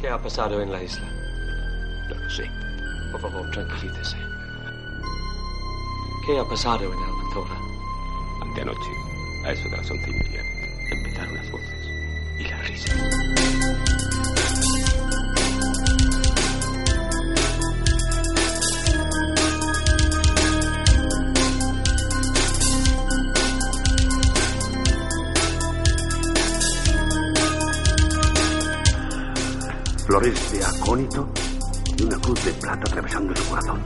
¿Qué ha pasado en la isla? No lo sé. Por favor, tranquilícese. ¿Qué ha pasado en Almanzora? Anteanoche, a eso de las once y media, empezaron las voces y las risas. Flores de acónito y una cruz de plata atravesando su corazón.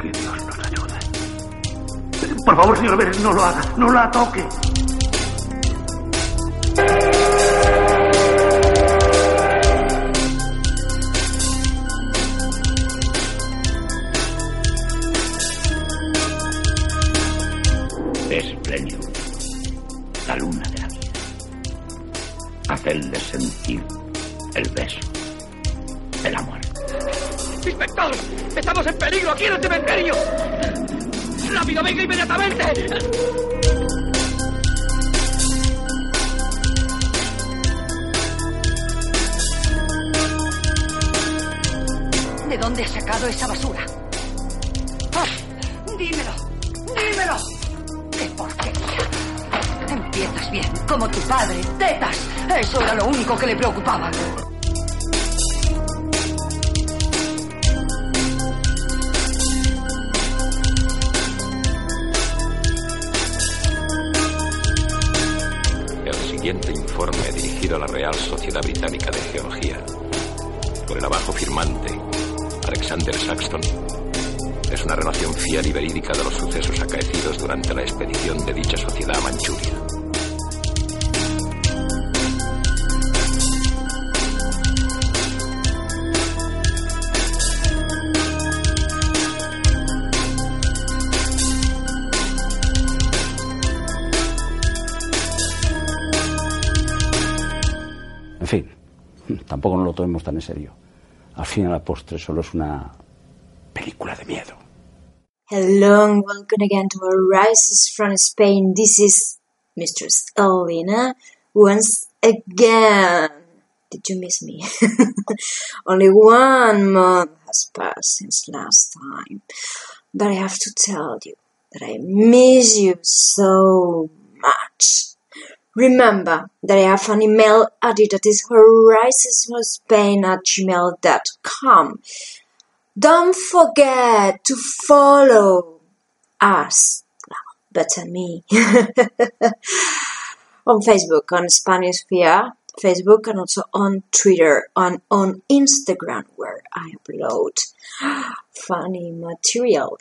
Que Dios nos ayude. Por favor, señor Pérez, no lo haga, no la toque. ¡Estamos en peligro aquí en el cementerio! ¡Rápido, venga inmediatamente! ¿De dónde has sacado esa basura? ¡Ah! dímelo, dímelo. ¡Qué porquería! Empiezas bien, como tu padre, tetas. Eso era lo único que le preocupaba. Siguiente informe dirigido a la Real Sociedad Británica de Geología por el abajo firmante Alexander Saxton es una relación fiel y verídica de los sucesos acaecidos durante la expedición de dicha sociedad a Manchuria. Tampoco lo tomemos tan en serio. Al fin la postre solo es una película de miedo. Hello and welcome again to our Rises from Spain. This is Mistress Elena once again. Did you miss me? Only one month has passed since last time, but I have to tell you that I miss you so much. Remember that I have an email added that is horrorrisesfromspain at gmail.com. Don't forget to follow us. Better me. on Facebook, on Spanish Fear Facebook, and also on Twitter, and on Instagram, where I upload funny material.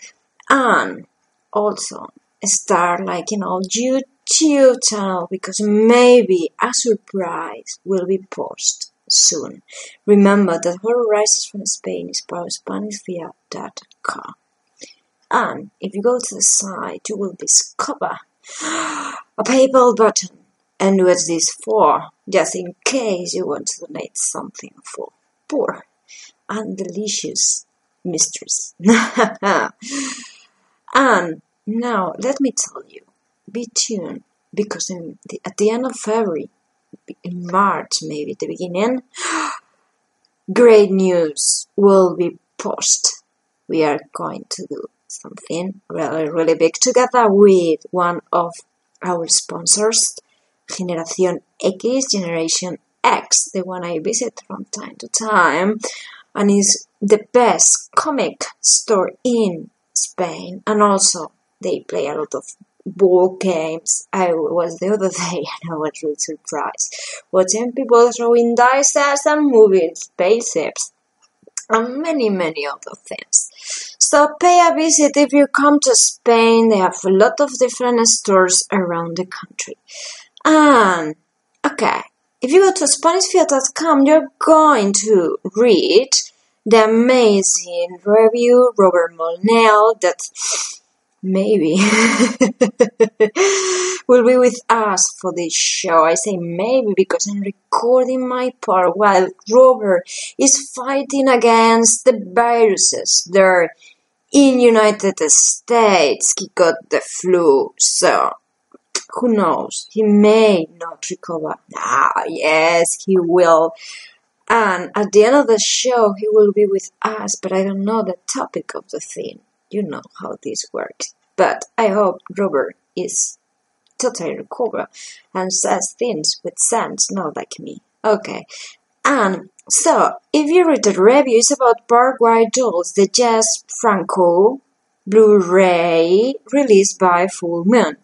And also start liking our YouTube channel because maybe a surprise will be posted soon. Remember that Horror Rises from Spain is part of SpanishFear.com. And if you go to the site, you will discover a PayPal button. And what's this for? Just in case you want to donate something for poor and delicious mistress. and now, let me tell you, be tuned because the, at the end of February, in March, maybe the beginning, great news will be posted. We are going to do something really, really big together with one of our sponsors, Generación X, Generation X, the one I visit from time to time, and is the best comic store in Spain, and also they play a lot of board games. I was the other day and I was really surprised watching people throwing dice and moving spaceships and many, many other things. So pay a visit if you come to Spain. They have a lot of different stores around the country. And Okay, if you go to SpanishFear.com, you're going to read the amazing review Robert Monell that maybe will be with us for this show. I say maybe because I'm recording my part while Robert is fighting against the viruses there in United States. He got the flu, so who knows? He may not recover. Ah, yes, he will. And at the end of the show, he will be with us, but I don't know the topic of the thing. You know how this works. But I hope Robert is totally recovered and says things with sense, not like me. Okay. And so, if you read the review, it's about Paraguay Dolls, the Jess Franco Blu-ray released by Full Moon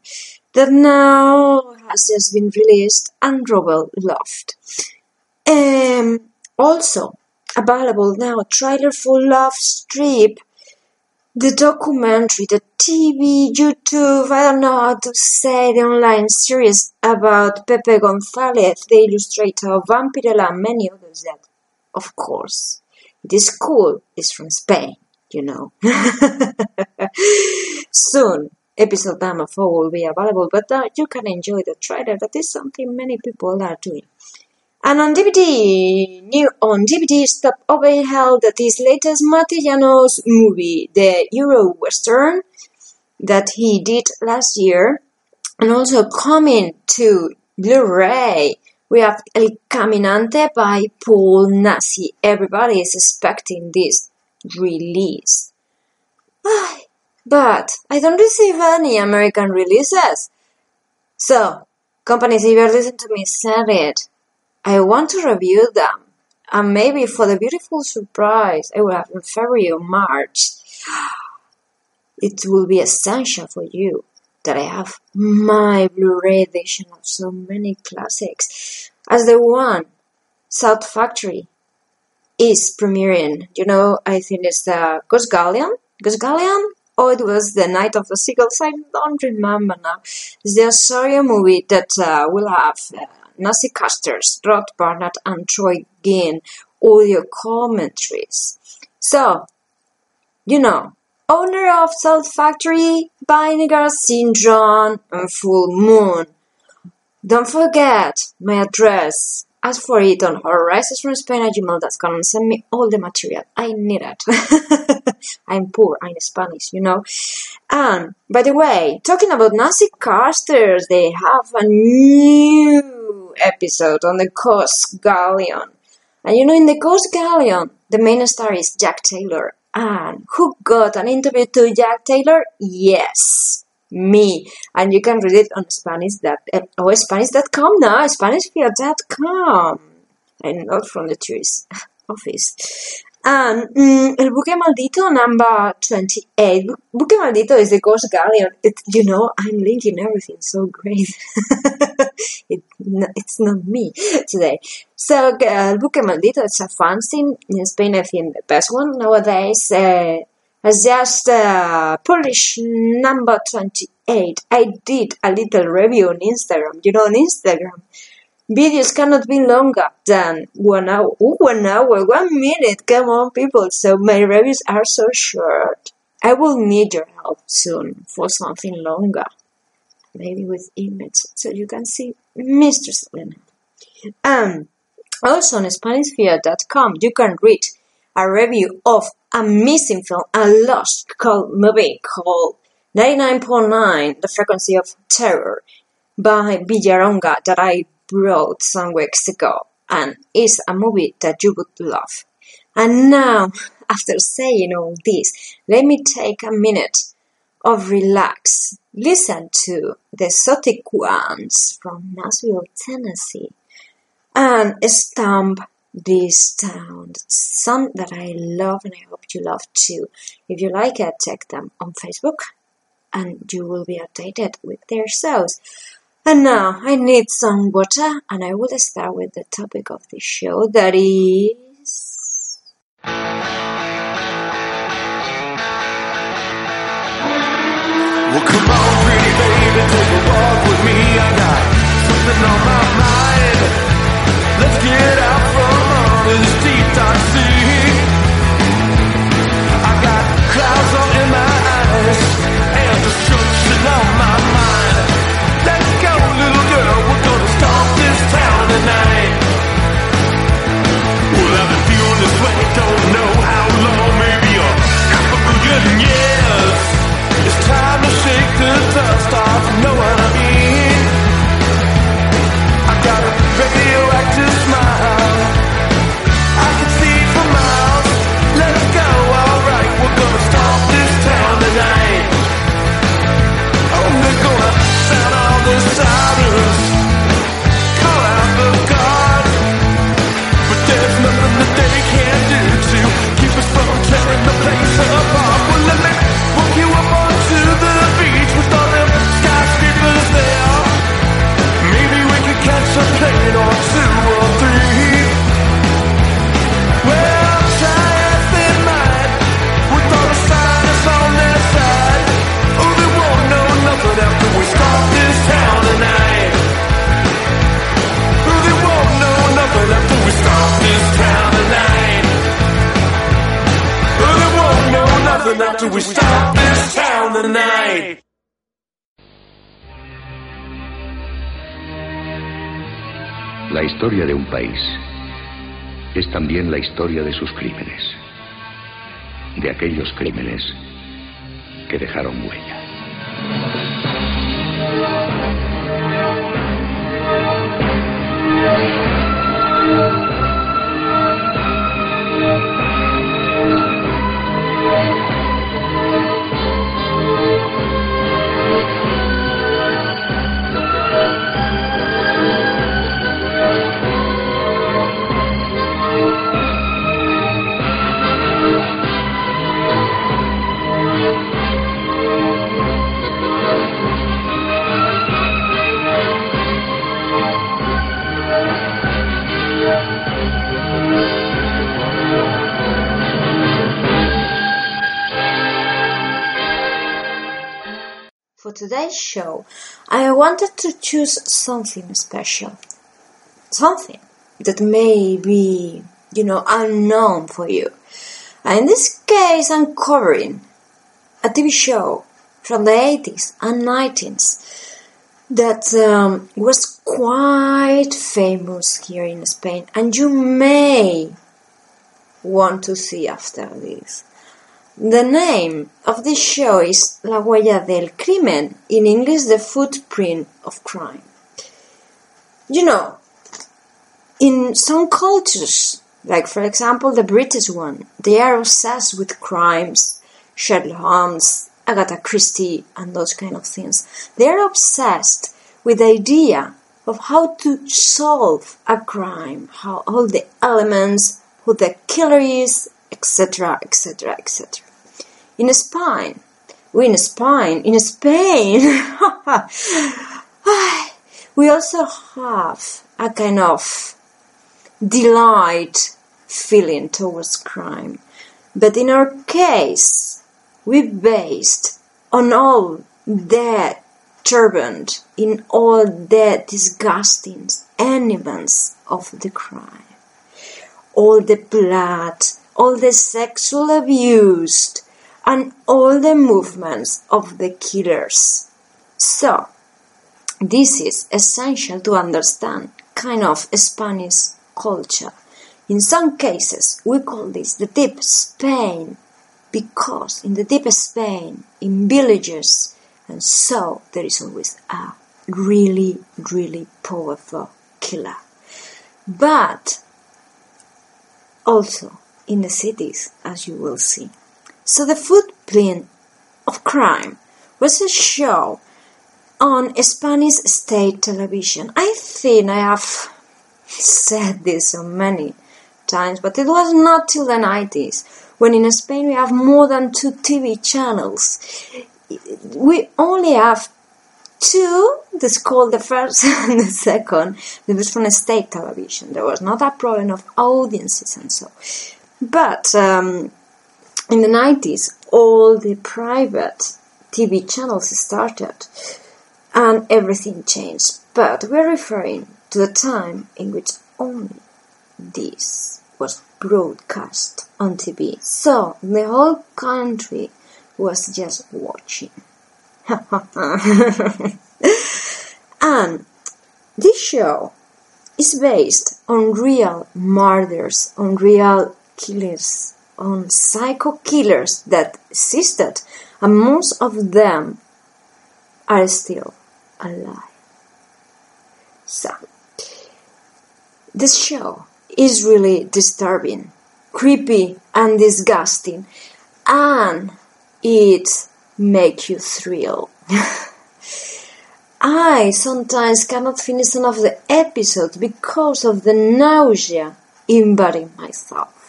that now has just been released and Robert loved. Um, also available now trailer for Love Strip, the documentary, the TV, YouTube, I don't know how to say the online series about Pepe Gonzalez, the illustrator of Vampirella and many others that, of course, this cool, is from Spain, you know. Soon, episode number 4 will be available, but uh, you can enjoy the trailer. That is something many people are doing. And on DVD, new on DVD, Stop Over Hell, that is latest Matellano's movie, the Euro Western that he did last year, and also coming to Blu-ray. We have El Caminante by Paul Naschy. Everybody is expecting this release. But I don't receive any American releases. So, companies, if you're listening to me, send it. I want to review them. And maybe for the beautiful surprise I will have in February or March, it will be essential for you that I have my Blu-ray edition of so many classics as the one South Factory is premiering. You know, I think it's the Ghost Galleon. Ghost Galleon Oh, it was the Night of the Seagulls. I don't remember now. It's the Ossorio movie that uh, will have uh, Naschycasters, Rod Barnett and Troy Guinn, audio commentaries. So, you know, owner of South Factory, Vinegar Syndrome, and Full Moon. Don't forget my address Ask for it on horrorrisesfromspain at gmail.com and send me all the material. I need it. I'm poor, I'm Spanish, you know. And, by the way, talking about Nazi casters, they have a new episode on the Ghost Galleon. And you know, in the Ghost Galleon, the main star is Jack Taylor. And who got an interview to Jack Taylor? Yes me. And you can read it on Spanish that uh, oh Spanish.com now, Spanishfear.com. And not from the tourist office. And mm, El Buque Maldito number 28. Buque Maldito is the Ghost Galleon. It, you know, I'm linking everything so great. it, it's not me today. So, El Buque Maldito, it's a fanzine in Spain, I think the best one nowadays. Uh, just Polish number 28. I did a little review on Instagram. You know, on Instagram, videos cannot be longer than one hour. One hour, one minute. Come on, people. So my reviews are so short. I will need your help soon for something longer. Maybe with images so you can see Mistress Elena. Um, also on SpanishFear.com you can read a review of a missing film, a lost cult movie called 99.9 The Frequency of Terror by Villaronga that I brought some weeks ago and is a movie that you would love. And now, after saying all this, let me take a minute of relax. Listen to the Ones from Nashville, Tennessee and stamp this sound, Some that I love and I hope you love too. If you like it, check them on Facebook and you will be updated with their shows. And now I need some water and I will start with the topic of the show that is. Well, come on, pretty baby, take a walk with me. I got something on my mind. not La historia de un país es también la historia de sus crímenes, de aquellos crímenes que dejaron huella. Show, I wanted to choose something special. Something that may be, you know, unknown for you. And in this case, I'm covering a TV show from the 80s and 90s that um, was quite famous here in Spain, and you may want to see after this. The name of this show is La Huella del Crimen, in English, The Footprint of Crime. You know, in some cultures, like for example the British one, they are obsessed with crimes, Sherlock Holmes, Agatha Christie, and those kind of things. They are obsessed with the idea of how to solve a crime, how all the elements, who the killer is, etc., etc., etc. In Spain, we in Spain, in Spain, we also have a kind of delight feeling towards crime. But in our case, we based on all that turbulent, in all the disgusting elements of the crime. All the blood, all the sexual abuse, and all the movements of the killers. So, this is essential to understand kind of Spanish culture. In some cases, we call this the deep Spain because in the deep Spain, in villages, and so there is always a really, really powerful killer. But also in the cities, as you will see. So the footprint of crime was a show on Spanish state television. I think I have said this so many times, but it was not till the 90s when in Spain we have more than two TV channels. We only have two, that's called the first and the second, It was from state television. There was not a problem of audiences and so. But um, in the 90s, all the private TV channels started and everything changed. But we're referring to the time in which only this was broadcast on TV. So the whole country was just watching. and this show is based on real murders, on real killers, on psycho killers that existed, and most of them are still alive. So, this show is really disturbing, creepy, and disgusting, and it makes you thrill. I sometimes cannot finish the episodes because of the nausea invading myself.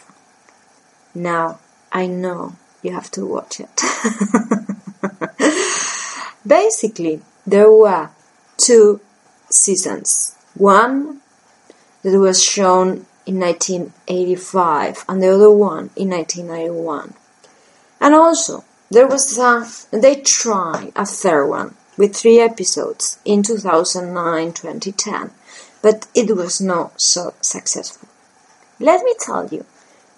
Now I know you have to watch it. Basically, there were two seasons. One that was shown in 1985 and the other one in 1991. And also, there was a, they tried a third one with three episodes in 2009-2010, but it was not so successful. Let me tell you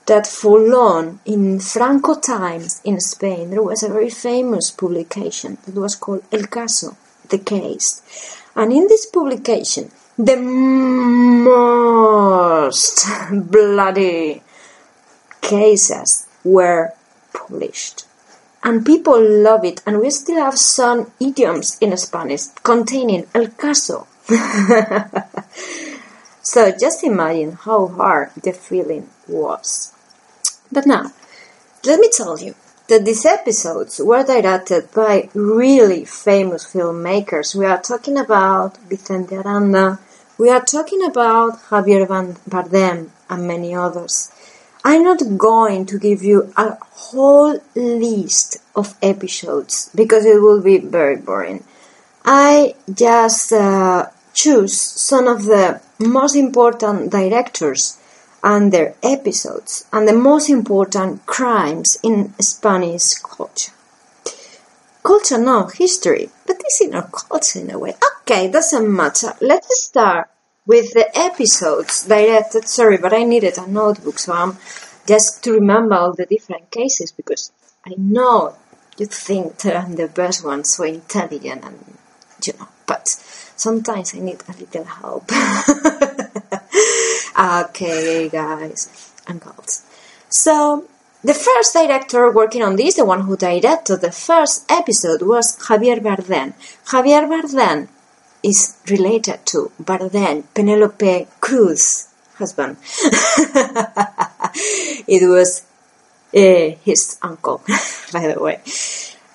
that for long in Franco times in Spain there was a very famous publication that was called El Caso, the case. And in this publication, the most bloody cases were published. And people love it, and we still have some idioms in Spanish containing el caso. so just imagine how hard the feeling was. But now, let me tell you that these episodes were directed by really famous filmmakers. We are talking about Vicente Aranda, we are talking about Javier Bardem, and many others. I'm not going to give you a whole list of episodes because it will be very boring. I just uh, choose some of the most important directors and their episodes and the most important crimes in Spanish culture. Culture, no, history, but this is not culture in a way. Okay, doesn't matter. Let's start with the episodes directed. Sorry, but I needed a notebook, so I'm just to remember all the different cases because I know you think that I'm the best one, so intelligent and you know, but sometimes I need a little help. okay, guys and girls. So, the first director working on this, the one who directed the first episode, was Javier Bardem. Javier Bardem is related to Bardem, Penelope Cruz's husband. it was uh, his uncle, by the way.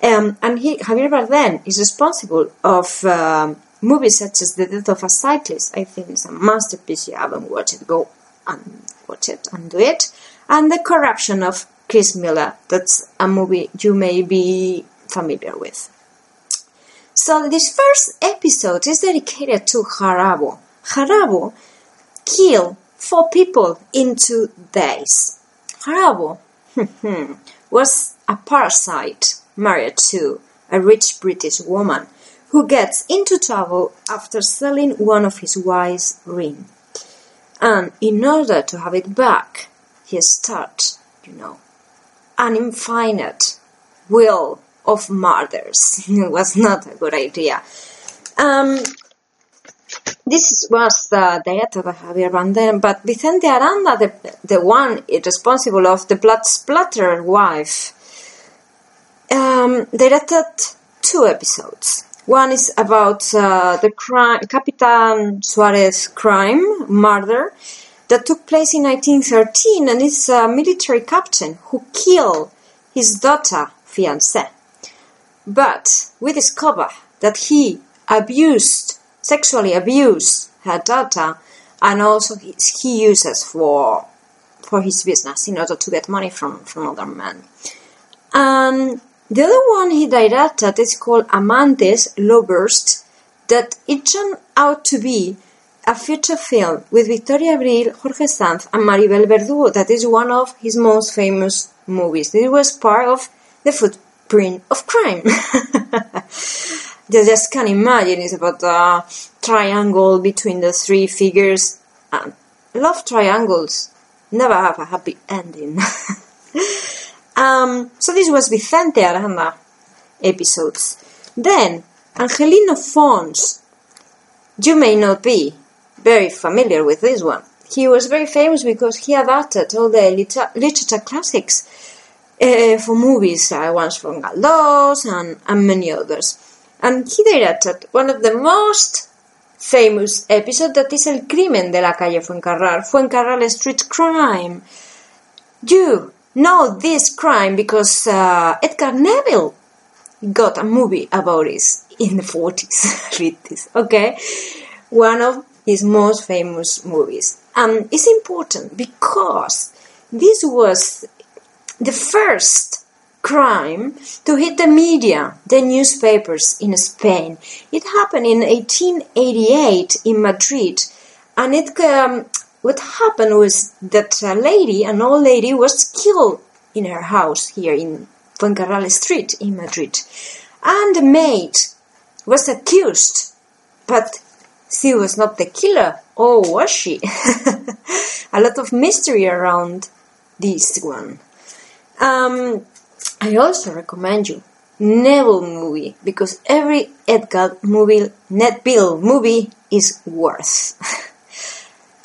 Um, and he, Javier Bardem is responsible of um, movies such as The Death of a Cyclist. I think it's a masterpiece. You haven't watched it, go and watch it and do it. And The Corruption of Chris Miller. That's a movie you may be familiar with. So this first episode is dedicated to Jarabo. Jarabo killed four people in two days. Jarabo was a parasite married to a rich British woman who gets into trouble after selling one of his wife's ring. And in order to have it back, he starts, you know, an infinite will of murders. it was not a good idea. Um, this was the director Javier Bardem, but Vicente Aranda, the, the one responsible of the blood splatter wife, um, directed two episodes. One is about uh, the crime, Capitan Suarez crime, murder, that took place in 1913, and it's a military captain who killed his daughter, fiancée. But we discover that he abused, sexually abused her daughter, and also he, uses for for his business in order to get money from, from other men. And the other one he directed is called Amantes, Lovers, that it turned out to be a feature film with Victoria Abril, Jorge Sanz, and Maribel Verdugo. That is one of his most famous movies. It was part of the footprint of crime. you just can imagine it's about a triangle between the three figures. Love triangles never have a happy ending. Um, so this was Vicente Aranda episodes. Then, Angelino Fons. You may not be very familiar with this one. He was very famous because he adapted all the liter- literature classics uh, for movies, uh, ones from Galdós and, and many others. And he directed one of the most famous episodes that is El Crimen de la Calle Fuencarral, Fuencarral Street Crime. You know this crime because uh, Edgar Neville got a movie about it in the 40s, 50s, okay? One of his most famous movies. And it's important because this was the first crime to hit the media, the newspapers in Spain. It happened in 1888 in Madrid, and it um, what happened was that a lady, an old lady, was killed in her house here in Fuencarral Street in Madrid. And the maid was accused, but she was not the killer. Oh, was she? a lot of mystery around this one. Um, I also recommend you Neville movie because every Edgar movie, Neville movie is worth.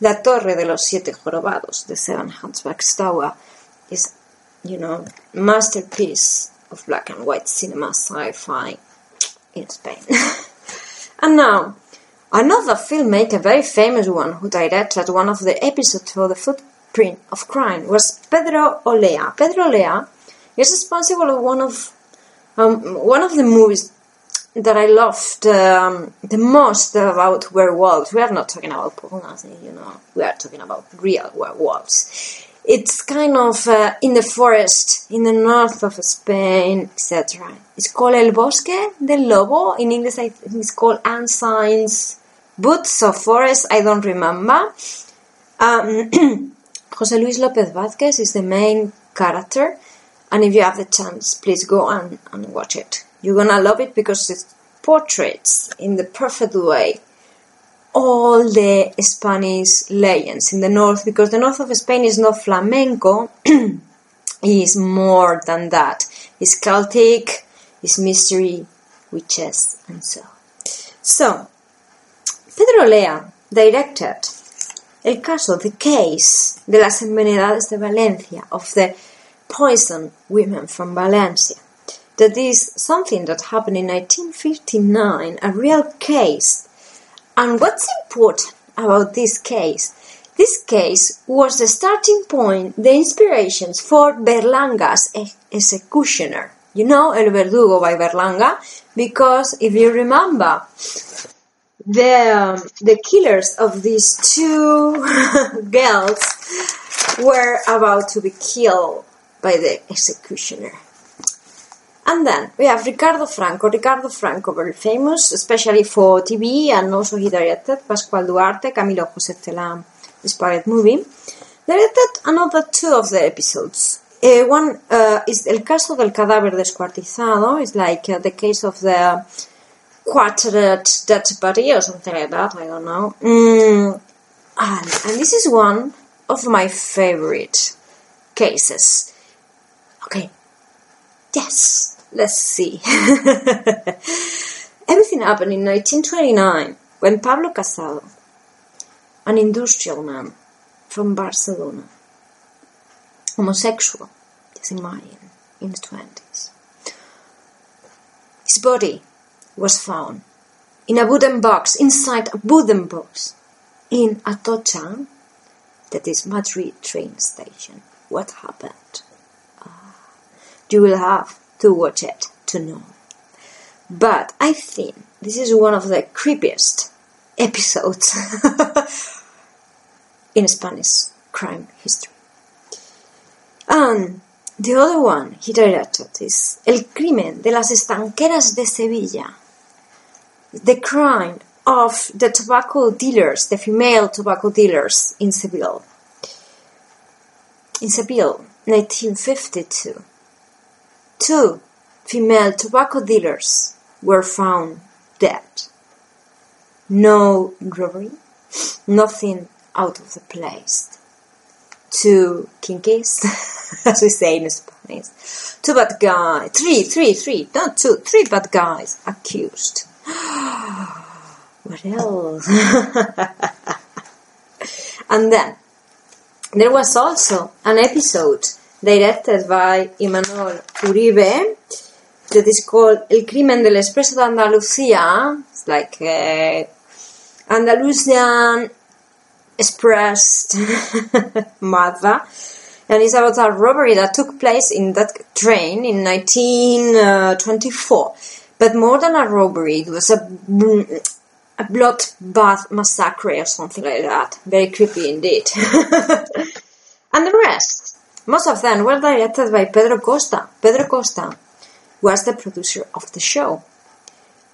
La Torre de los Siete Jorobados, the Seven Hunchbacks Tower, is, you know, masterpiece of black and white cinema sci-fi in Spain. and now, another filmmaker, very famous one, who directed one of the episodes for the Footprint of Crime was Pedro Olea. Pedro Olea is responsible of one of um, one of the movies that I loved um, the most about werewolves. We are not talking about pornography, you know. We are talking about real werewolves. It's kind of uh, in the forest in the north of Spain, etc. It's called El Bosque del Lobo. In English, it's called Ancines Woods or Forest. I don't remember. Um, Jose Luis Lopez Vázquez is the main character and if you have the chance, please go and, and watch it. You're gonna love it because it portraits in the perfect way all the Spanish legends in the north because the north of Spain is not flamenco, is more than that. It's Celtic, it's mystery, witches, and so. So, Pedro Olea directed el caso, the case de las envenenadas de Valencia, of the poison women from Valencia. That is something that happened in 1959, a real case. And what's important about this case? This case was the starting point, the inspirations for Berlanga's executioner. You know El Verdugo by Berlanga? Because if you remember, the, um, the killers of these two girls were about to be killed by the executioner. And then we have Ricardo Franco. Ricardo Franco, very famous, especially for TV, and also he directed Pascual Duarte, Camilo José Cela inspired movie. Directed another two of the episodes. Uh, one uh, is El caso del cadáver descuartizado, it's like uh, the case of the quartered dead body or something like that, I don't know. Mm, and, and this is one of my favorite cases Okay. Yes. Let's see. Everything happened in 1929 when Pablo Casado, an industrial man from Barcelona, homosexual, just imagine, in his 20s, his body was found in a wooden box, inside a wooden box, in Atocha, that is Madrid train station. What happened? Ah, you will have to watch it to know. But I think this is one of the creepiest episodes in Spanish crime history. And the other one he directed is El crimen de las estanqueras de Sevilla. The crime of the tobacco dealers, the female tobacco dealers in Seville. In Seville, 1952 two female tobacco dealers were found dead. No robbery, nothing out of the place. Two kinkies, as we say in Spanish. Two bad guys, three, three, three, not two, three bad guys accused. what else? and then there was also an episode directed by Imanol Uribe, that is called El crimen del expreso de Andalucía. It's like uh, Andalusian expressed mother. And it's about a robbery that took place in that train in 1924. But more than a robbery, it was a, a bloodbath massacre or something like that. Very creepy indeed. and the rest most of them were directed by Pedro Costa. Pedro Costa was the producer of the show.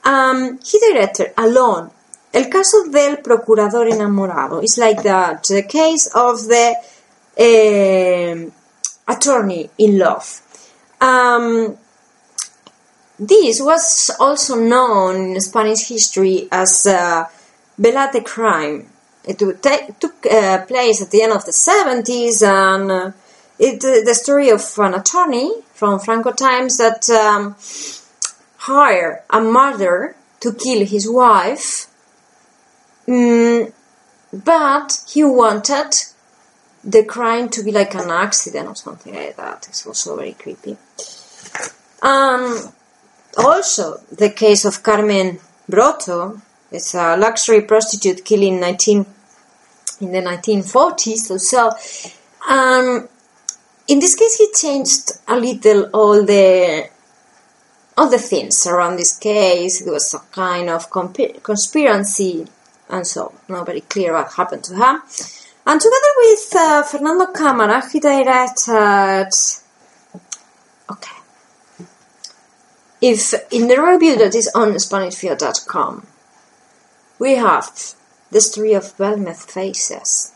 Um, he directed alone El caso del procurador enamorado. It's like the, the case of the uh, attorney in love. Um, this was also known in Spanish history as uh, Velate crime. It took uh, place at the end of the 70s and uh, It, the story of an attorney from Franco times that um, hired a murderer to kill his wife, mm, but he wanted the crime to be like an accident or something like that. It's also very creepy. Um, also, the case of Carmen Broto, it's a luxury prostitute killed in 19 in the 1940s or so. Um, in this case, he changed a little all the all the things around this case. It was a kind of comp- conspiracy, and so not very clear what happened to her. And together with uh, Fernando Cámara, he directed. Okay. If in the review that is on SpanishFear.com, we have the story of Belmez Faces.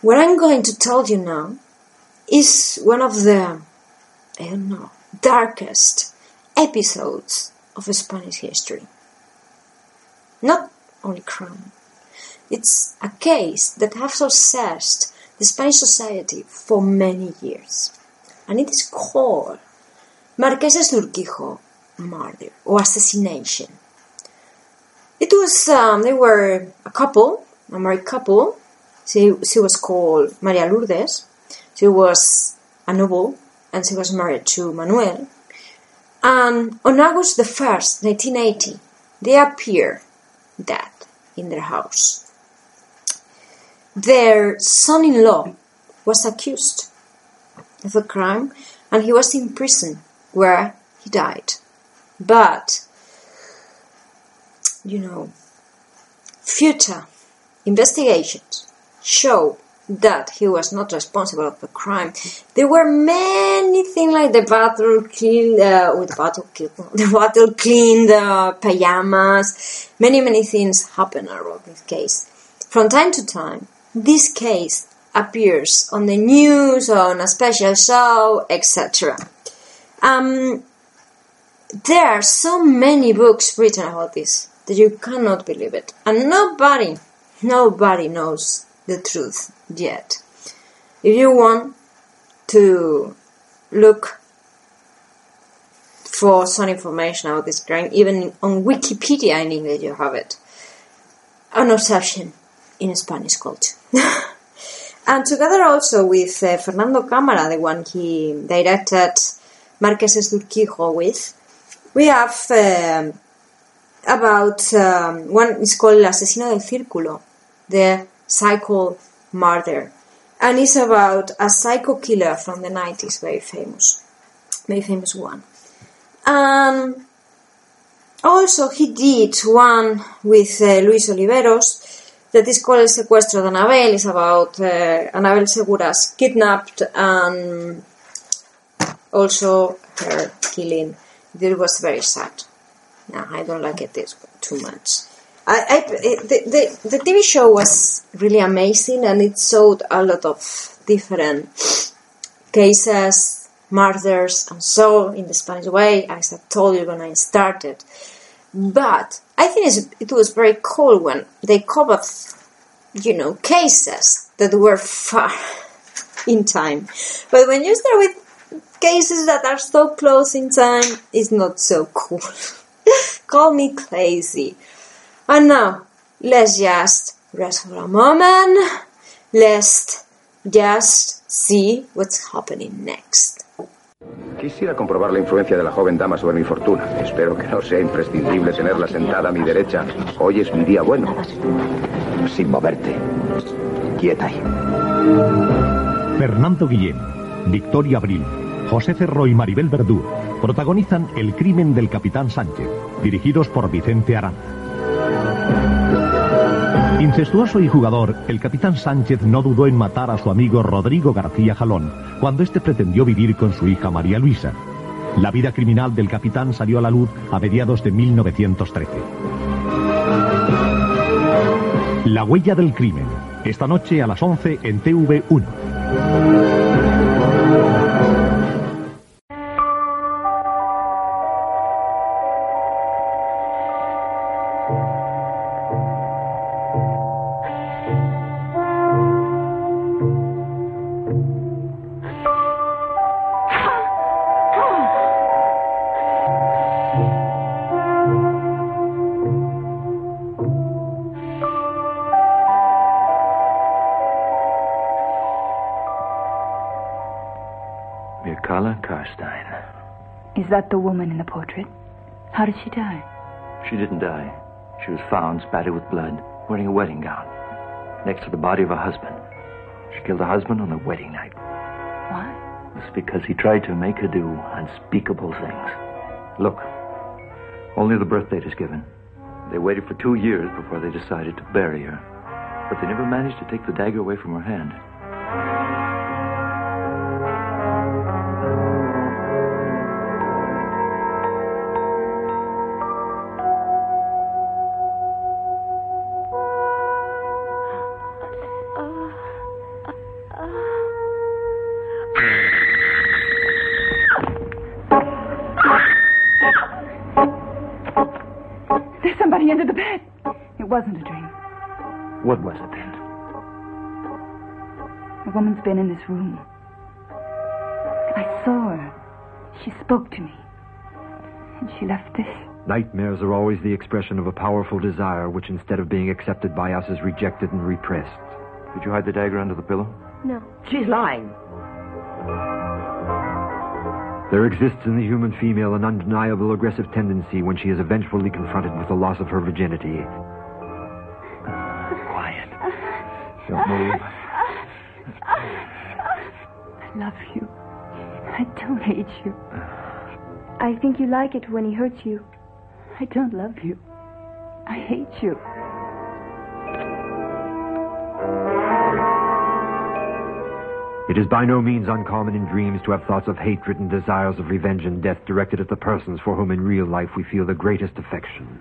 What I'm going to tell you now is one of the, I don't know, darkest episodes of Spanish history. Not only crime. It's a case that has obsessed the Spanish society for many years. And it is called Marquesas Urquijo murder or assassination. It was, um, they were a couple, a married couple. She, she was called Maria Lourdes. She was a noble and she was married to Manuel. And on August the 1st, 1980, they appear dead in their house. Their son in law was accused of a crime and he was in prison where he died. But you know, future investigations show that he was not responsible of the crime. There were many things like the battle clean, uh, with battle kill, the battle clean, the pajamas, many many things happen around this case. From time to time, this case appears on the news, on a special show, etc. Um, there are so many books written about this that you cannot believe it. And nobody, nobody knows the truth yet. If you want to look for some information about this crime, even on Wikipedia in English you have it. An obsession in Spanish culture. and together also with uh, Fernando Cámara, the one he directed Marqueses de Urquijo with, we have um, about um, one is called El Asesino del Círculo, the psycho murder, and it's about a psycho killer from the 90s, very famous, very famous one. Um, also, he did one with uh, Luis Oliveros that is called El Secuestro de Anabel. It's about uh, Anabel Segura's kidnapped and also her killing. It was very sad. No, I don't like it this too much. I, I the, the, the TV show was really amazing and it showed a lot of different cases, murders, and so in the Spanish way, as I told you when I started. But I think it was very cool when they covered, you know, cases that were far in time. But when you start with cases that are so close in time, it's not so cool. Call me crazy. And now, let's just rest for a moment. Let's just see what's happening next. Quisiera comprobar la influencia de la joven dama sobre mi fortuna. Espero que no sea imprescindible tenerla sentada a mi derecha. Hoy es mi día bueno. Sin moverte. Quieta ahí. Fernando Guillén, Victoria Abril, José Cerro y Maribel Verdú protagonizan El crimen del capitán Sánchez, dirigidos por Vicente Aranda. Incestuoso y jugador, el capitán Sánchez no dudó en matar a su amigo Rodrigo García Jalón cuando éste pretendió vivir con su hija María Luisa. La vida criminal del capitán salió a la luz a mediados de 1913. La huella del crimen. Esta noche a las 11 en TV1. Is that the woman in the portrait? How did she die? She didn't die. She was found spattered with blood, wearing a wedding gown, next to the body of her husband. She killed her husband on the wedding night. Why? It's because he tried to make her do unspeakable things. Look, only the birth date is given. They waited for two years before they decided to bury her. But they never managed to take the dagger away from her hand. A woman's been in this room. I saw her. She spoke to me. And she left this. Nightmares are always the expression of a powerful desire which, instead of being accepted by us, is rejected and repressed. Did you hide the dagger under the pillow? No. She's lying. There exists in the human female an undeniable aggressive tendency when she is eventually confronted with the loss of her virginity. Quiet. Don't move. I love you. I don't hate you. I think you like it when he hurts you. I don't love you. I hate you. It is by no means uncommon in dreams to have thoughts of hatred and desires of revenge and death directed at the persons for whom in real life we feel the greatest affection.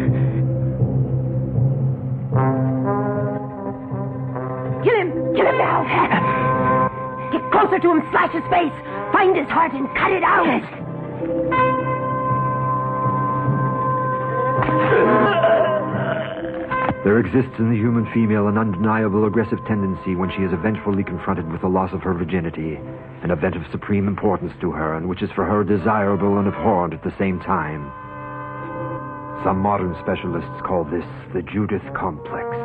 Kill him! Kill now! Get closer to him, slash his face, find his heart and cut it out! There exists in the human female an undeniable aggressive tendency when she is eventually confronted with the loss of her virginity, an event of supreme importance to her and which is for her desirable and abhorrent at the same time. Some modern specialists call this the Judith complex.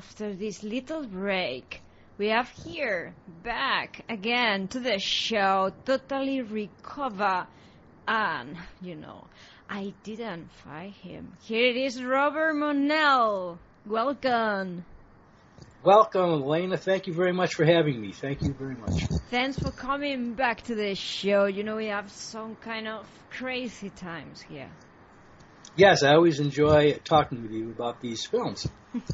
After this little break. We have here back again to the show, totally recover. And, you know, I didn't find him. Here it is, Robert Monell. Welcome. Welcome, Elena. Thank you very much for having me. Thank you very much. Thanks for coming back to the show. You know, we have some kind of crazy times here. Yes, I always enjoy talking with you about these films.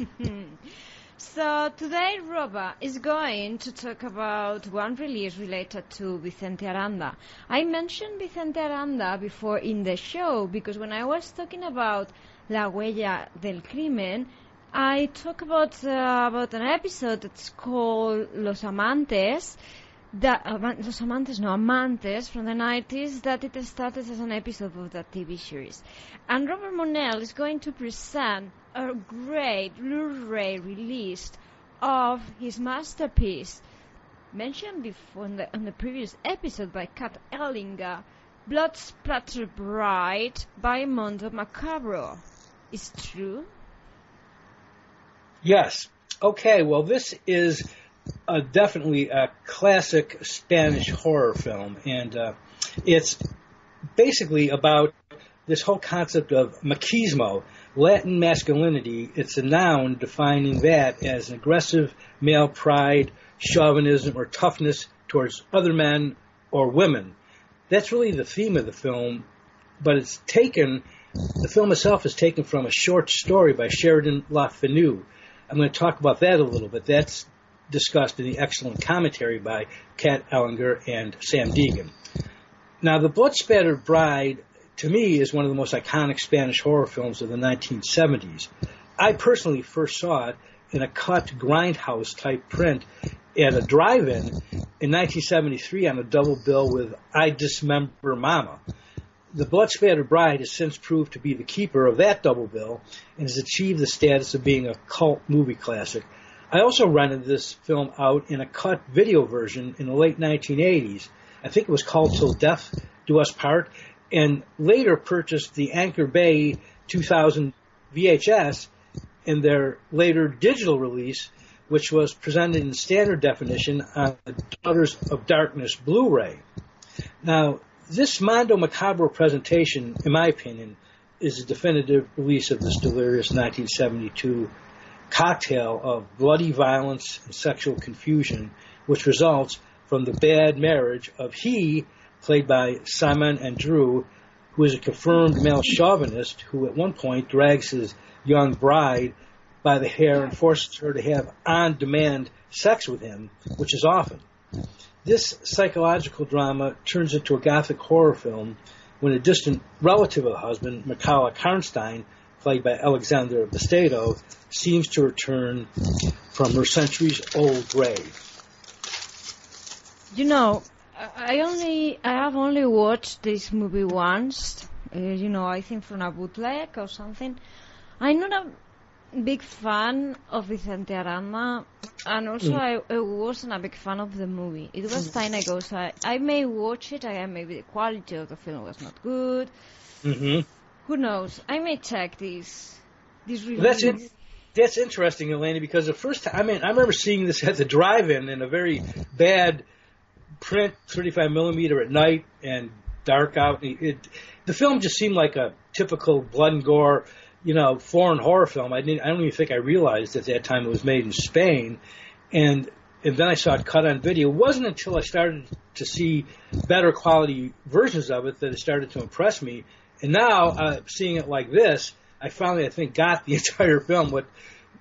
So today Roba is going to talk about one release related to Vicente Aranda. I mentioned Vicente Aranda before in the show because when I was talking about La Huella del Crimen, I talk about uh, about an episode that's called Los Amantes. Uh, Los Amantes, no, Amantes from the 90s, that it started as an episode of that TV series. And Robert Monell is going to present a great Blu-ray release of his masterpiece, mentioned before in the, in the previous episode by Kat Ellinger, Blood Splatter Bride by Mondo Macabro. Is true? Yes. Okay, well, this is definitely a classic Spanish horror film, and uh, it's basically about this whole concept of machismo, Latin masculinity. It's a noun defining that as aggressive male pride, chauvinism, or toughness towards other men or women. That's really the theme of the film, but it's taken, the film itself is taken from a short story by Sheridan Le Fanu. I'm going to talk about that a little bit. That's discussed in the excellent commentary by Kat Ellinger and Samm Deighan. Now, The Blood Spattered Bride, to me, is one of the most iconic Spanish horror films of the 1970s. I personally first saw it in a cut grindhouse type print at a drive-in in 1973 on a double bill with I Dismember Mama. The Blood Spattered Bride has since proved to be the keeper of that double bill and has achieved the status of being a cult movie classic. I also rented this film out in a cut video version in the late 1980s. I think it was called Till Death Do Us Part, and later purchased the Anchor Bay 2000 VHS in their later digital release, which was presented in standard definition on the Daughters of Darkness Blu-ray. Now, this Mondo Macabro presentation, in my opinion, is a definitive release of this delirious 1972 cocktail of bloody violence and sexual confusion, which results from the bad marriage of he, played by Simon Andreu, who is a confirmed male chauvinist who at one point drags his young bride by the hair and forces her to have on demand sex with him, which is often. This psychological drama turns into a gothic horror film when a distant relative of the husband, Mircalla Karnstein, played by Alexandra Bastedo, seems to return from her centuries old grave. You know, I only I have only watched this movie once. Uh, you know, I think from a bootleg or something. I'm not a big fan of Vicente Aranda, and also Mm. I, I wasn't a big fan of the movie. It was time ago, so I, I may watch it. I maybe the quality of the film was not good. Mm-hmm. Who knows? I may check these This review. That's it. That's interesting, Elena, because the first time I mean I remember seeing this at the drive-in in a very bad print, 35 millimeter at night and dark out. It, it, the film just seemed like a typical blood and gore, you know, foreign horror film. I didn't. I don't even think I realized at that time it was made in Spain, and and then I saw it cut on video. It wasn't until I started to see better quality versions of it that it started to impress me. And now, uh, seeing it like this, I finally, I think, got the entire film what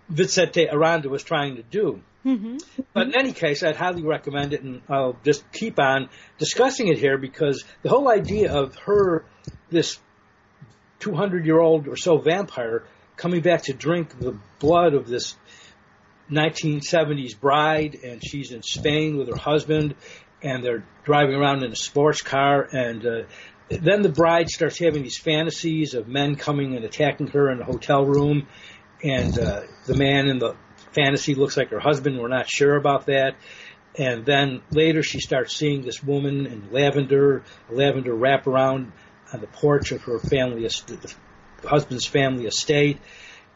Vicente Aranda was trying to do. Mm-hmm. But in any case, I'd highly recommend it, and I'll just keep on discussing it here because the whole idea of her, this 200 year old or so vampire, coming back to drink the blood of this 1970s bride, and she's in Spain with her husband, and they're driving around in a sports car, and uh, then the bride starts having these fantasies of men coming and attacking her in a hotel room, and uh, the man in the fantasy looks like her husband. We're not sure about that. And then later she starts seeing this woman in lavender, lavender wraparound on the porch of her family, the husband's family estate.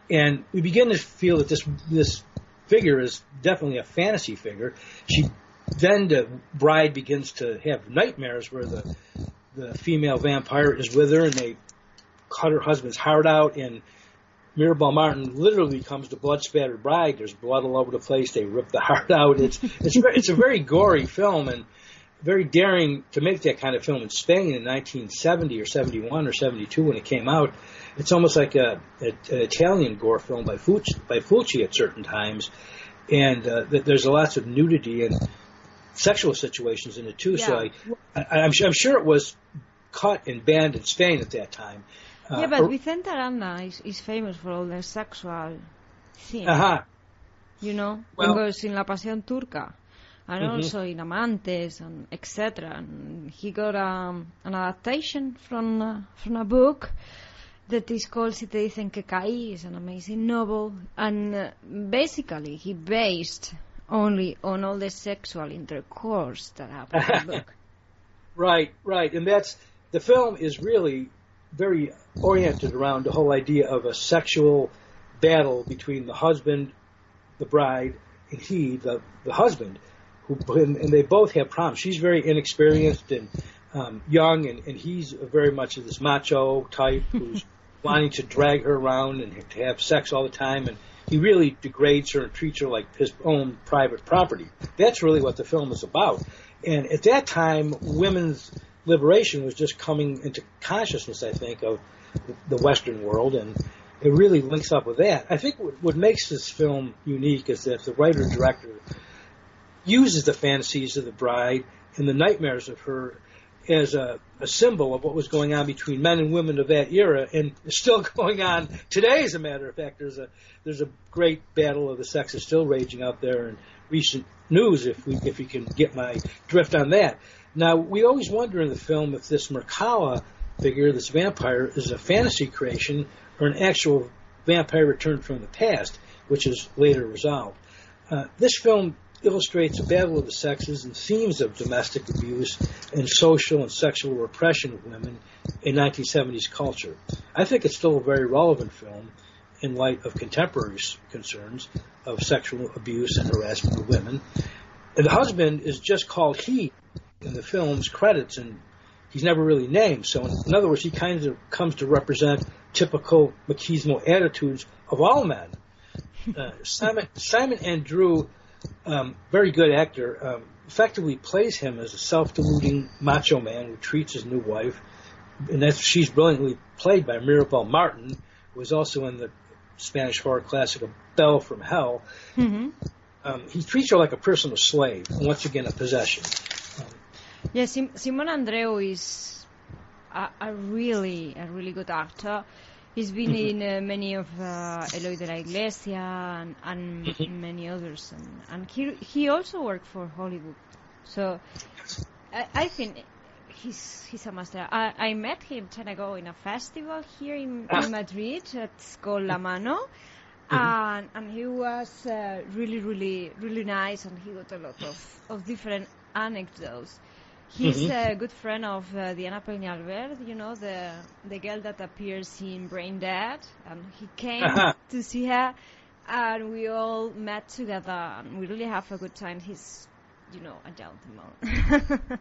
And we begin to feel that this, this figure is definitely a fantasy figure. She, then the bride begins to have nightmares where the, the female vampire is with her and they cut her husband's heart out and Mirabelle Martin literally comes the blood spattered bride. There's blood all over the place. They rip the heart out. It's it's it's a very gory film and very daring to make that kind of film in Spain in 1970 or 71 or 72 when it came out. It's almost like a, a an Italian gore film by Fulci, by at certain times, and uh, there's lots of nudity and sexual situations in it too. So Yeah. I, I, I'm, su- I'm sure it was cut and banned in Spain at that time. Uh, yeah, but or- Vicente Aranda is, is famous for all the sexual things. Ajá. You know, Well- because in La Pasión Turca, and Mhm. also in Amantes and etc. And he got um, an adaptation from uh, from a book that is called Si te dicen que caí. It's an amazing novel, and uh, basically he based only on all the sexual intercourse that happened in the book. Right, right, and that's the film is really very oriented around the whole idea of a sexual battle between the husband, the bride, and he, the the husband, who and, and they both have problems. She's very inexperienced and um, young, and, and he's very much of this macho type who's wanting to drag her around and to have sex all the time, and he really degrades her and treats her like his own private property. That's really what the film is about. And at that time, women's liberation was just coming into consciousness, I think, of the Western world, and it really links up with that. I think what, makes this film unique is that the writer director uses the fantasies of the bride and the nightmares of her as a, a symbol of what was going on between men and women of that era, and still going on today. As a matter of fact, there's a there's a great battle of the sexes still raging out there in recent news. If we if you can get my drift on that. Now we always wonder in the film if this Mircalla figure, this vampire, is a fantasy creation or an actual vampire returned from the past, which is later resolved. Uh, this film illustrates the battle of the sexes and themes of domestic abuse and social and sexual repression of women in 1970s culture. I think it's still a very relevant film in light of contemporary concerns of sexual abuse and harassment of women. And the husband is just called he in the film's credits, and he's never really named. So, in, other words, he kind of comes to represent typical machismo attitudes of all men. Uh, Simon Simon Andreu um, very good actor, um, effectively plays him as a self-deluding macho man who treats his new wife, and that's she's brilliantly played by Mirabel Martin, who was also in the Spanish horror classic of Belle from Hell. Mm-hmm. Um, he treats her like a personal slave, once again a possession. Yeah, Sim- Simon Andreu is a, a really a really good actor. He's been Mm-hmm. in uh, many of uh, Eloy de la Iglesia and, and Mm-hmm. many others, and, and he he also worked for Hollywood. So I, I think he's he's a master. I, I met him time ago in a festival here in, Ah. in Madrid. It's called La Mano. Mm-hmm. And, and he was uh, really, really, really nice, and he got a lot of, of different anecdotes. He's Mhm. a good friend of uh, Diana Peñalver, you know, the the girl that appears in Brain Dead, and he came Uh-huh. to see her, and we all met together, and we really have a good time. He's, you know, a gentleman.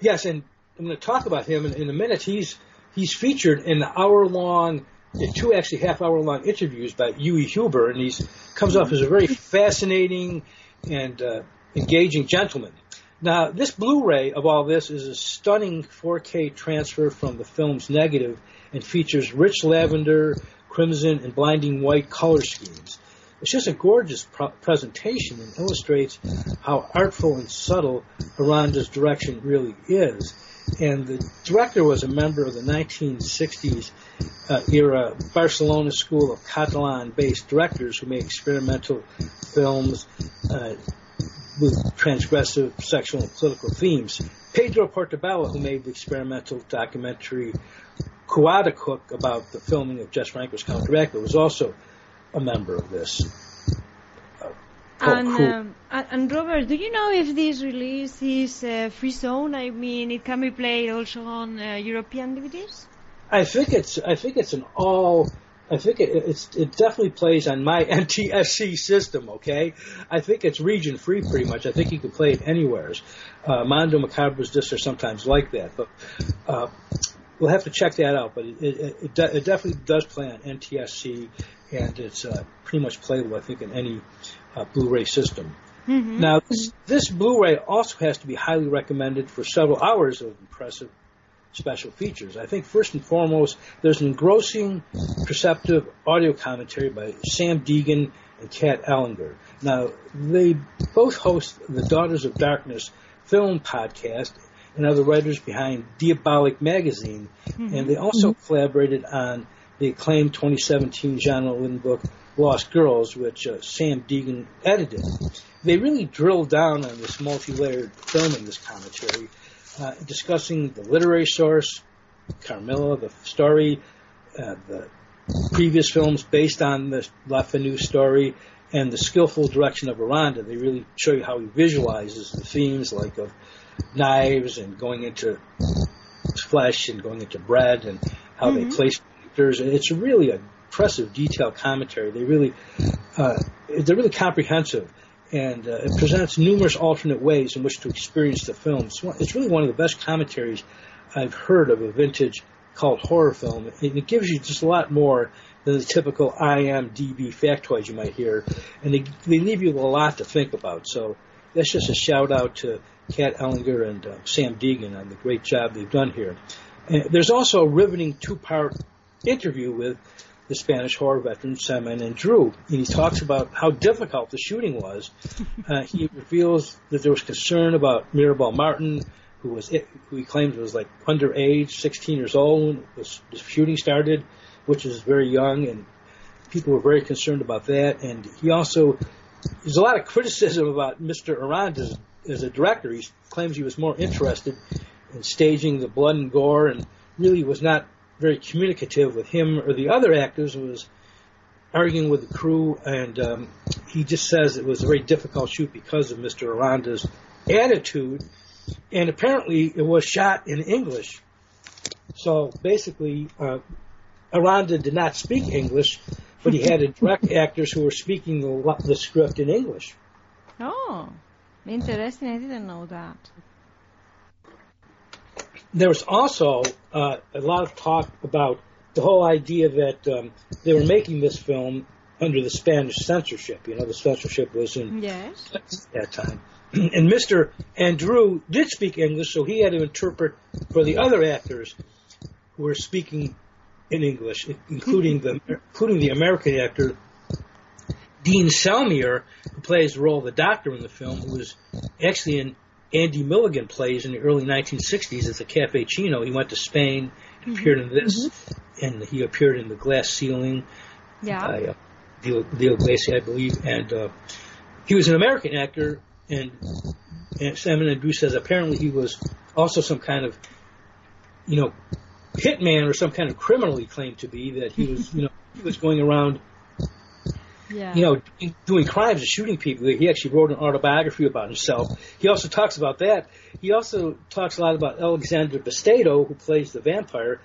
Yes, and I'm going to talk about him in, in a minute. He's he's featured in the hour long, two actually half hour long interviews by Huey Huber, and he comes off as a very fascinating and uh, engaging gentleman. Now, this Blu-ray of all this is a stunning 4K transfer from the film's negative and features rich lavender, crimson, and blinding white color schemes. It's just a gorgeous pro- presentation and illustrates how artful and subtle Aranda's direction really is. And the director was a member of the 1960s uh, era Barcelona School of Catalan-based directors who made experimental films uh, with transgressive sexual and political themes. Pedro Portabella, who made the experimental documentary Cook about the filming of Jess Franco's Count Dracula, was also a member of this. Uh, and, um, and and Robert, do you know if this release is uh, free zone? I mean, it can be played also on uh, European DVDs. I think it's I think it's an all I think it, it's it definitely plays on my NTSC system. Okay, I think it's region free pretty much. I think you can play it anywhere. Uh, Mondo Macabro's discs are sometimes like that, but uh, we'll have to check that out. But it it, it, de- it definitely does play on NTSC, and it's uh, pretty much playable I think in any uh, Blu-ray system. Mm-hmm. Now, this, this Blu-ray also has to be highly recommended for several hours of impressive special features. I think first and foremost, there's an engrossing, perceptive audio commentary by Samm Deighan and Kat Ellinger. Now, they both host the Daughters of Darkness film podcast and are the writers behind Diabolique Magazine, and they also collaborated on the acclaimed 2017 Jean Rollin book Lost Girls, which uh, Samm Deighan edited. They really drill down on this multi-layered film in this commentary, uh, discussing the literary source, Carmilla, the story, uh, the previous films based on the Le Fanu story, and the skillful direction of Aranda. They really show you how he visualizes the themes like of knives and going into flesh and going into bread and how Mhm. they place characters. And It's really a impressive, detailed commentary. They really, uh, they're really comprehensive, and uh, it presents numerous alternate ways in which to experience the film. It's, really one of the best commentaries I've heard of a vintage cult horror film, it gives you just a lot more than the typical IMDb factoids you might hear, and they, they leave you a lot to think about. So that's just a shout out to Kat Ellinger and uh, Samm Deighan on the great job they've done here. And there's also a riveting two-part interview with the Spanish horror veteran Simon Andreu, and he talks about how difficult the shooting was. Uh, he reveals that there was concern about Mirabel Martin, who was who he claims was like underage, 16 years old when was, the shooting started, which is very young, and people were very concerned about that. And he also there's a lot of criticism about Mr. Aranda as, as a director. He claims he was more interested in staging the blood and gore, and really was not very communicative with him or the other actors. Was arguing with the crew, and um, he just says it was a very difficult shoot because of Mr. Aranda's attitude. And apparently, it was shot in English. So basically, uh, Aranda did not speak English, but he had to direct actors who were speaking the, the script in English. Oh, interesting. I didn't know that. There was also uh, a lot of talk about the whole idea that um, they were making this film under the Spanish censorship. You know, the censorship was in yes. that time. And Mr. Andreu did speak English, so he had to interpret for the other actors who were speaking in English, including the including the American actor Dean Selmier, who plays the role of the doctor in the film, who was actually in Andy Milligan plays in the early 1960s as a Caffe Cino. He went to Spain, appeared in this, mm-hmm. and he appeared in The Glass Ceiling yeah. by uh, Leo, Glacy, I believe. And uh, he was an American actor, and, and Simon Andreu says apparently he was also some kind of, you know, hitman or some kind of criminal he claimed to be, that he was, you know, he was going around yeah. you know, doing crimes and shooting people. He actually wrote an autobiography about himself. He also talks about that. He also talks a lot about Alexandra Bastedo, who plays the vampire,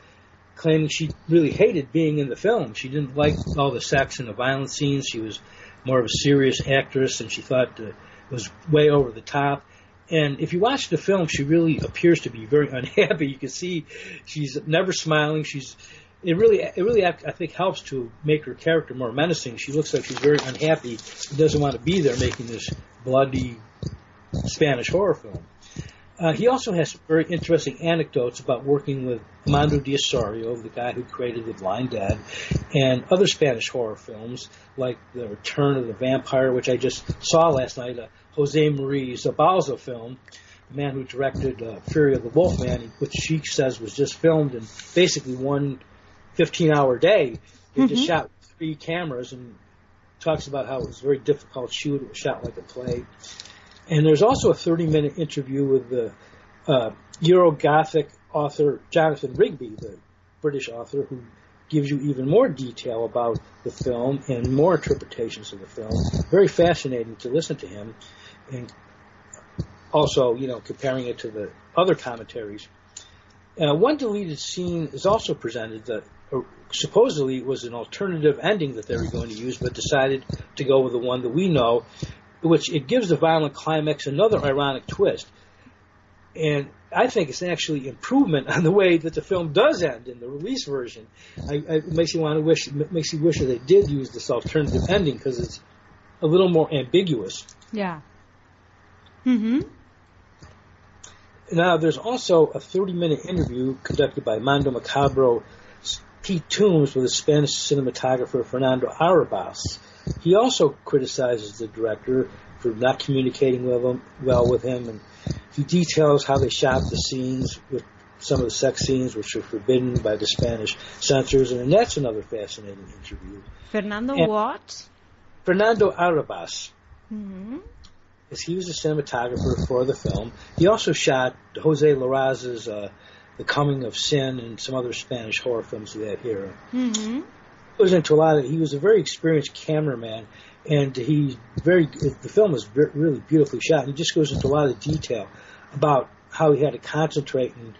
claiming she really hated being in the film. She didn't like all the sex and the violent scenes. She was more of a serious actress, and she thought uh, it was way over the top. And if you watch the film, she really appears to be very unhappy. You can see she's never smiling. She's it really, it really, I think, helps to make her character more menacing. She looks like she's very unhappy. Doesn't want to be there making this bloody Spanish horror film. Uh, he also has some very interesting anecdotes about working with Amando de Ossorio, the guy who created The Blind Dead, and other Spanish horror films like The Return of the Vampire, which I just saw last night, a Jose Maria Zabalza film, the man who directed uh, Fury of the Wolfman, which she says was just filmed in basically one 15 hour day. They mm-hmm. just shot three cameras and talks about how it was a very difficult shoot. It was shot like a play. And there's also a 30 minute interview with the uh, Euro Gothic author Jonathan Rigby, the British author, who gives you even more detail about the film and more interpretations of the film. Very fascinating to listen to him. And also, you know, comparing it to the other commentaries. Uh, one deleted scene is also presented that supposedly was an alternative ending that they were going to use, but decided to go with the one that we know, which it gives the violent climax another ironic twist. And I think it's actually improvement on the way that the film does end in the release version. I, I, it makes you want to wish, makes you wish that they did use this alternative ending because it's a little more ambiguous. Yeah. Mm-hmm. Now, there's also a 30 minute interview conducted by Mondo Macabro Pete Toombs with the Spanish cinematographer Fernando Arribas. He also criticizes the director for not communicating with him, well with him, and he details how they shot the scenes with some of the sex scenes which were forbidden by the Spanish censors, and that's another fascinating interview. Fernando and what? Fernando Arribas. Mm-hmm. As he was a cinematographer for the film. He also shot Jose Larraz's uh, the Coming of Sin and some other Spanish horror films of that era. Mm-hmm. He was into a lot of. He was a very experienced cameraman, and he very. The film is really beautifully shot. And he just goes into a lot of detail about how he had to concentrate and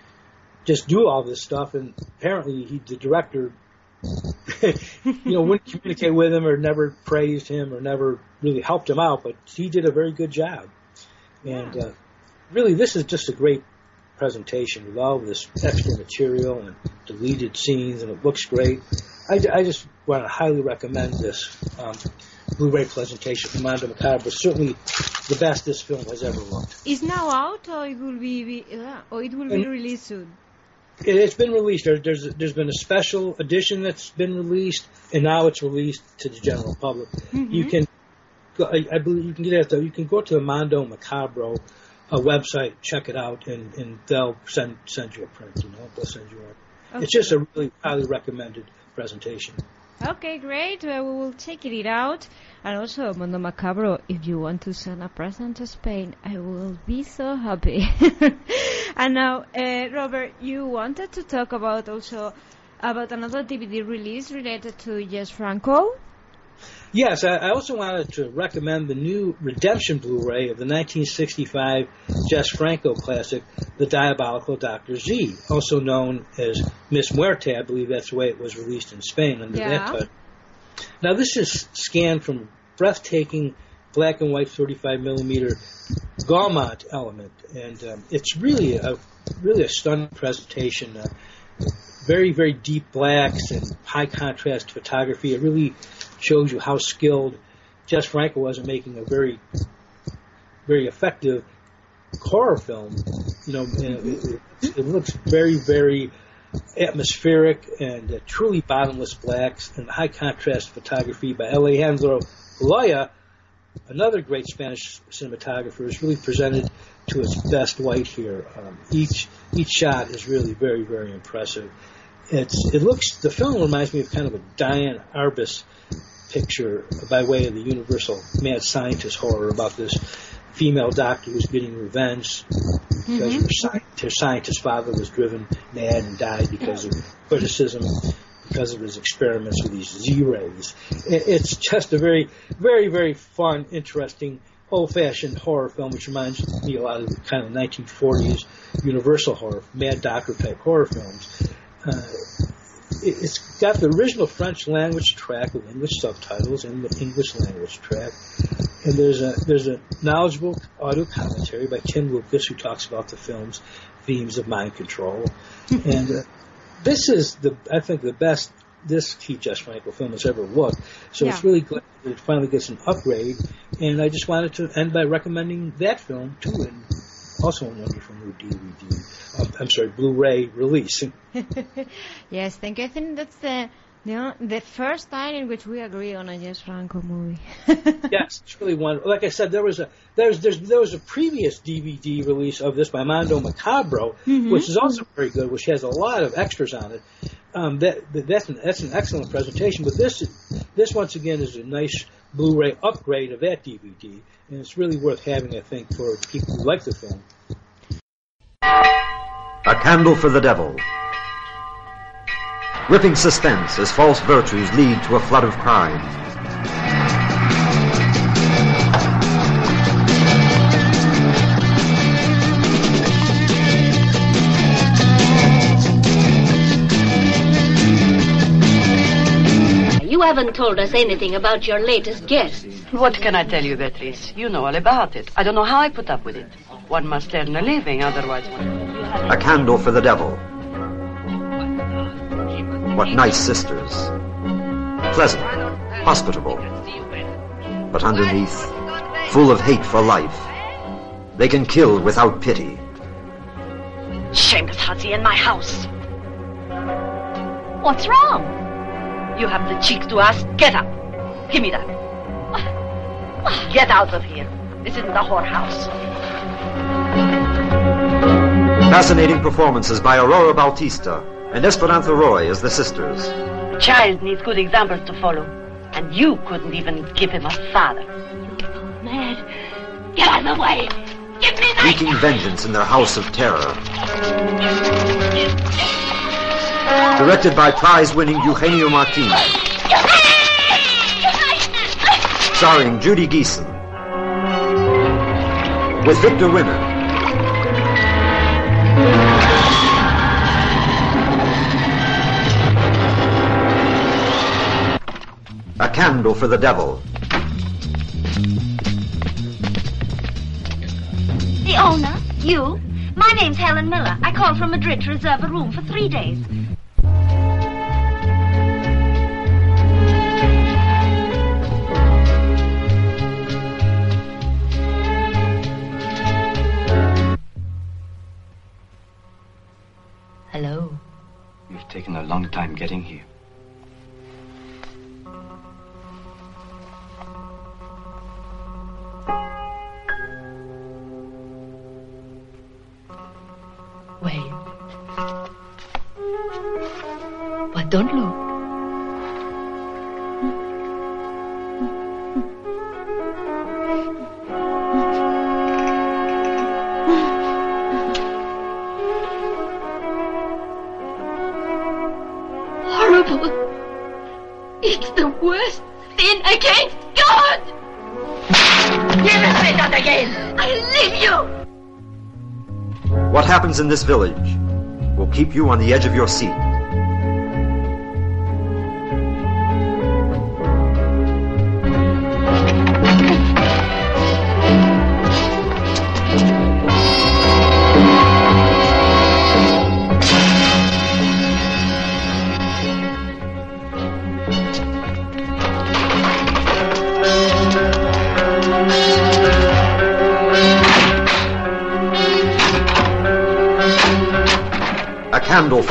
just do all this stuff. And apparently, he, the director, you know, wouldn't communicate with him or never praised him or never really helped him out. But he did a very good job. And uh, really, this is just a great presentation with all this extra material and deleted scenes, and it looks great. I, I just want to highly recommend this um, Blu-ray presentation from Mondo Macabro. Certainly the best this film has ever looked. Is now out, or it will be, uh, or it will be released soon? It, has been released. There, there's there's been a special edition that's been released, and now it's released to the general public. Mm-hmm. You can, I, I, believe you can get it. Though you can go to the Mondo Macabro a website, check it out, and, and they'll send send you a print. You know, they'll send you one. Okay. It's just a really highly recommended presentation. Okay, great. Uh, we will check it out. And also, Mundo Macabro, if you want to send a present to Spain, I will be so happy. and now, uh, Robert, you wanted to talk about also about another DVD release related to Jess Franco. Yes, I, also wanted to recommend the new Redemption Blu-ray of the 1965 Jess Franco classic, The Diabolical Dr. Z, also known as Miss Muerte. I believe that's the way it was released in Spain under Yeah. that title. Now, this is scanned from breathtaking black and white 35 millimeter Gaumont element, and um, it's really a really a stunning presentation. Uh, very very deep blacks and high contrast photography. It really shows you how skilled Jess Franco was in making a very very effective horror film. You know, it, it, it looks very very atmospheric and uh, truly bottomless blacks and high contrast photography by Alejandro Ulloa, another great Spanish cinematographer, is really presented to its best light here. Um, each each shot is really very very impressive. It's it looks the film reminds me of kind of a Diane Arbus picture by way of the Universal mad scientist horror about this female doctor who's getting revenge because mm-hmm. her, sci- her scientist father was driven mad and died because of criticism because of his experiments with these Z-rays. It- It's just a very, very, very fun, interesting, old-fashioned horror film, which reminds me a lot of the kind of 1940s Universal horror, Mad Doctor type horror films. Uh, it- it's got the original French language track with English subtitles and the English language track. And there's a there's a knowledgeable audio commentary by Tim Lucas who talks about the film's themes of mind control. and uh, this is the I think the best this Keith Jess Franco film has ever looked. So it's really glad that it finally gets an upgrade. And I just wanted to end by recommending that film too, and also a wonderful new DVD. Uh, I'm sorry, Blu-ray release. yes, thank you. I think that's the the, the first time in which we agree on a Jess Franco movie. yes, it's really wonderful. Like I said, there was a there was there's, there was a previous DVD release of this by Mondo Macabro, Mhm. which is also very good, which has a lot of extras on it. Um, that, that that's an that's an excellent presentation. But this this once again is a nice Blu-ray upgrade of that DVD, and it's really worth having, I think, for people who like the film. A Candle for the Devil. Ripping suspense as false virtues lead to a flood of crime. Haven't told us anything about your latest guest. What can I tell you, Beatrice? You know all about it. I don't know how I put up with it. One must earn a living, otherwise. A Candle for the Devil. What nice sisters. Pleasant, hospitable. But underneath, full of hate for life. They can kill without pity. Shameless hussy in my house. What's wrong? You have the cheek to ask. Get up. Give me that. Get out of here. This isn't a whorehouse. Fascinating performances by Aurora Bautista and Esperanza Roy as the sisters. A child needs good examples to follow. And you couldn't even give him a father. You're so mad. Get out of the way. Give me that. Wreaking vengeance in their house of terror. Directed by prize-winning Eugenio Martinez. Starring Judy Geeson. With Victor Winner. A Candle for the Devil. The owner? You? My name's Helen Miller. I called from Madrid to reserve a room for three days. Hello. You've taken a long time getting here. Wait. But don't look. happens in this village will keep you on the edge of your seat.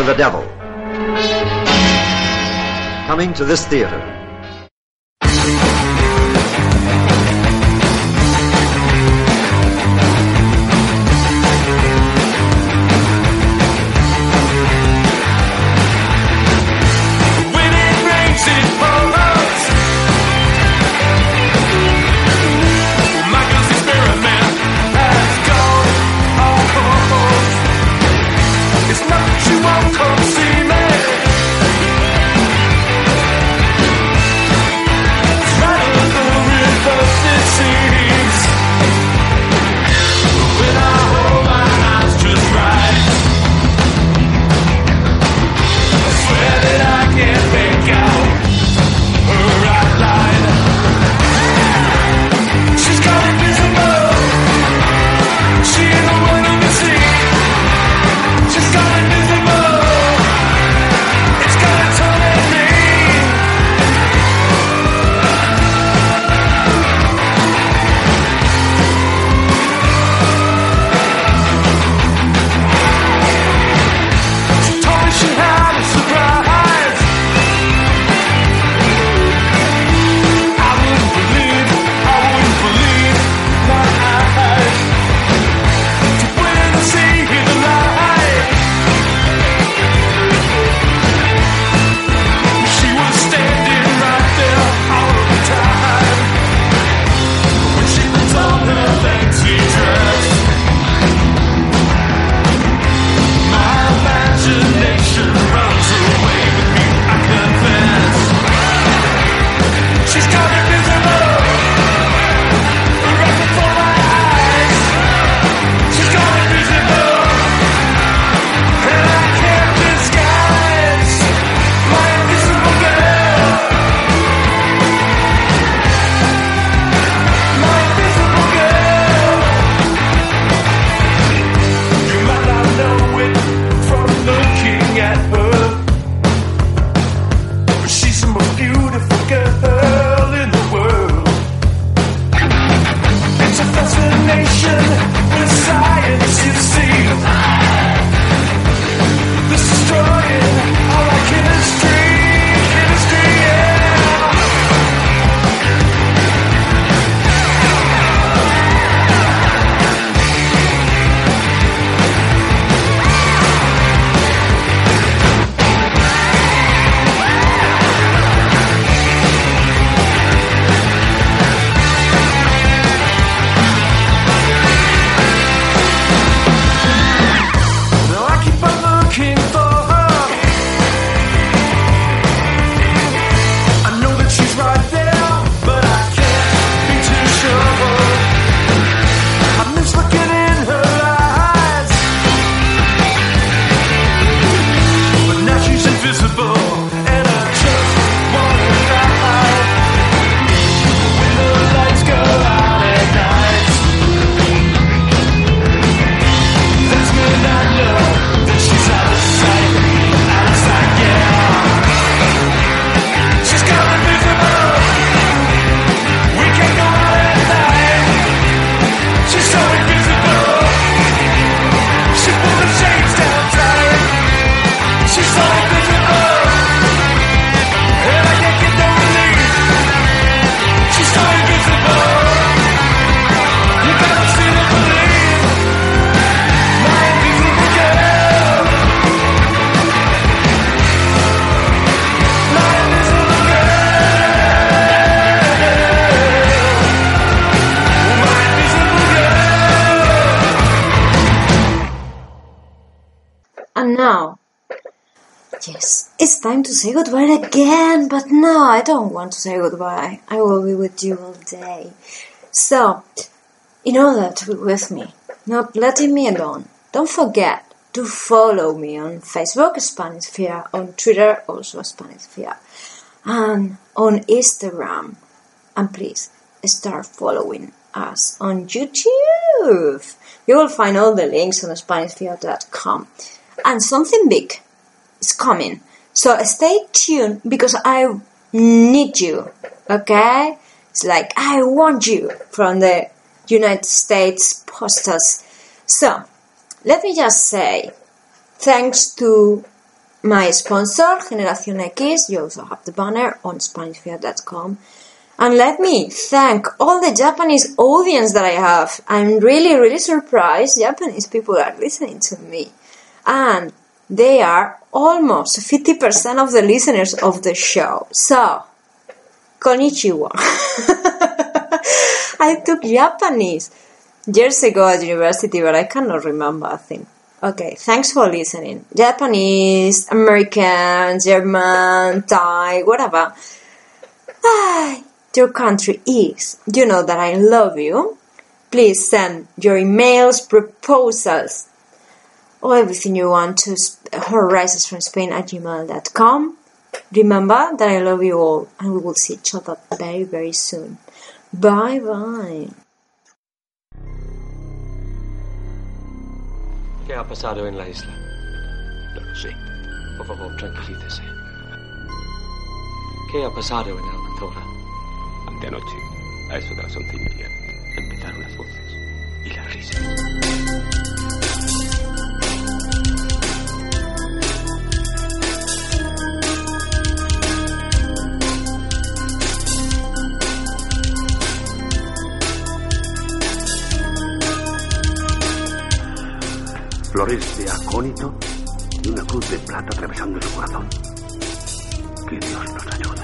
the Devil. Coming to this theater. Time to say goodbye again, but no, I don't want to say goodbye. I will be with you all day. So, in order to be with me, not letting me alone, don't forget to follow me on Facebook, Spanish Fear, on Twitter, also Spanish Fear, and on Instagram. And please start following us on YouTube. You will find all the links on SpanishFear.com. And something big is coming. So stay tuned because I need you. Okay? It's like I want you from the United States Postals. So let me just say thanks to my sponsor, Generación X. You also have the banner on SpanishFear.com. And let me thank all the Japanese audience that I have. I'm really, really surprised Japanese people are listening to me. And they are almost 50% of the listeners of the show. So, konnichiwa. I took Japanese years ago at university, but I cannot remember a thing. Okay, thanks for listening. Japanese, American, German, Thai, whatever. Ah, your country is. You know that I love you. Please send your emails, proposals, or everything you want to horrorrisesfromspain at gmail.com. Remember that I love you all and we will see each other very, very soon. Bye bye. ¿Qué ha pasado en la isla? No lo sé. Por favor, tranquilícese. ¿Qué ha pasado en Almanzora? Anteanoche, a eso de las once y media, empezaron las voces y las risas. Flores de acónito y una cruz de plata atravesando su corazón. Que Dios nos ayude.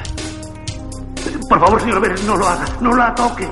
Por favor, señor Pérez, no lo haga, no la toque.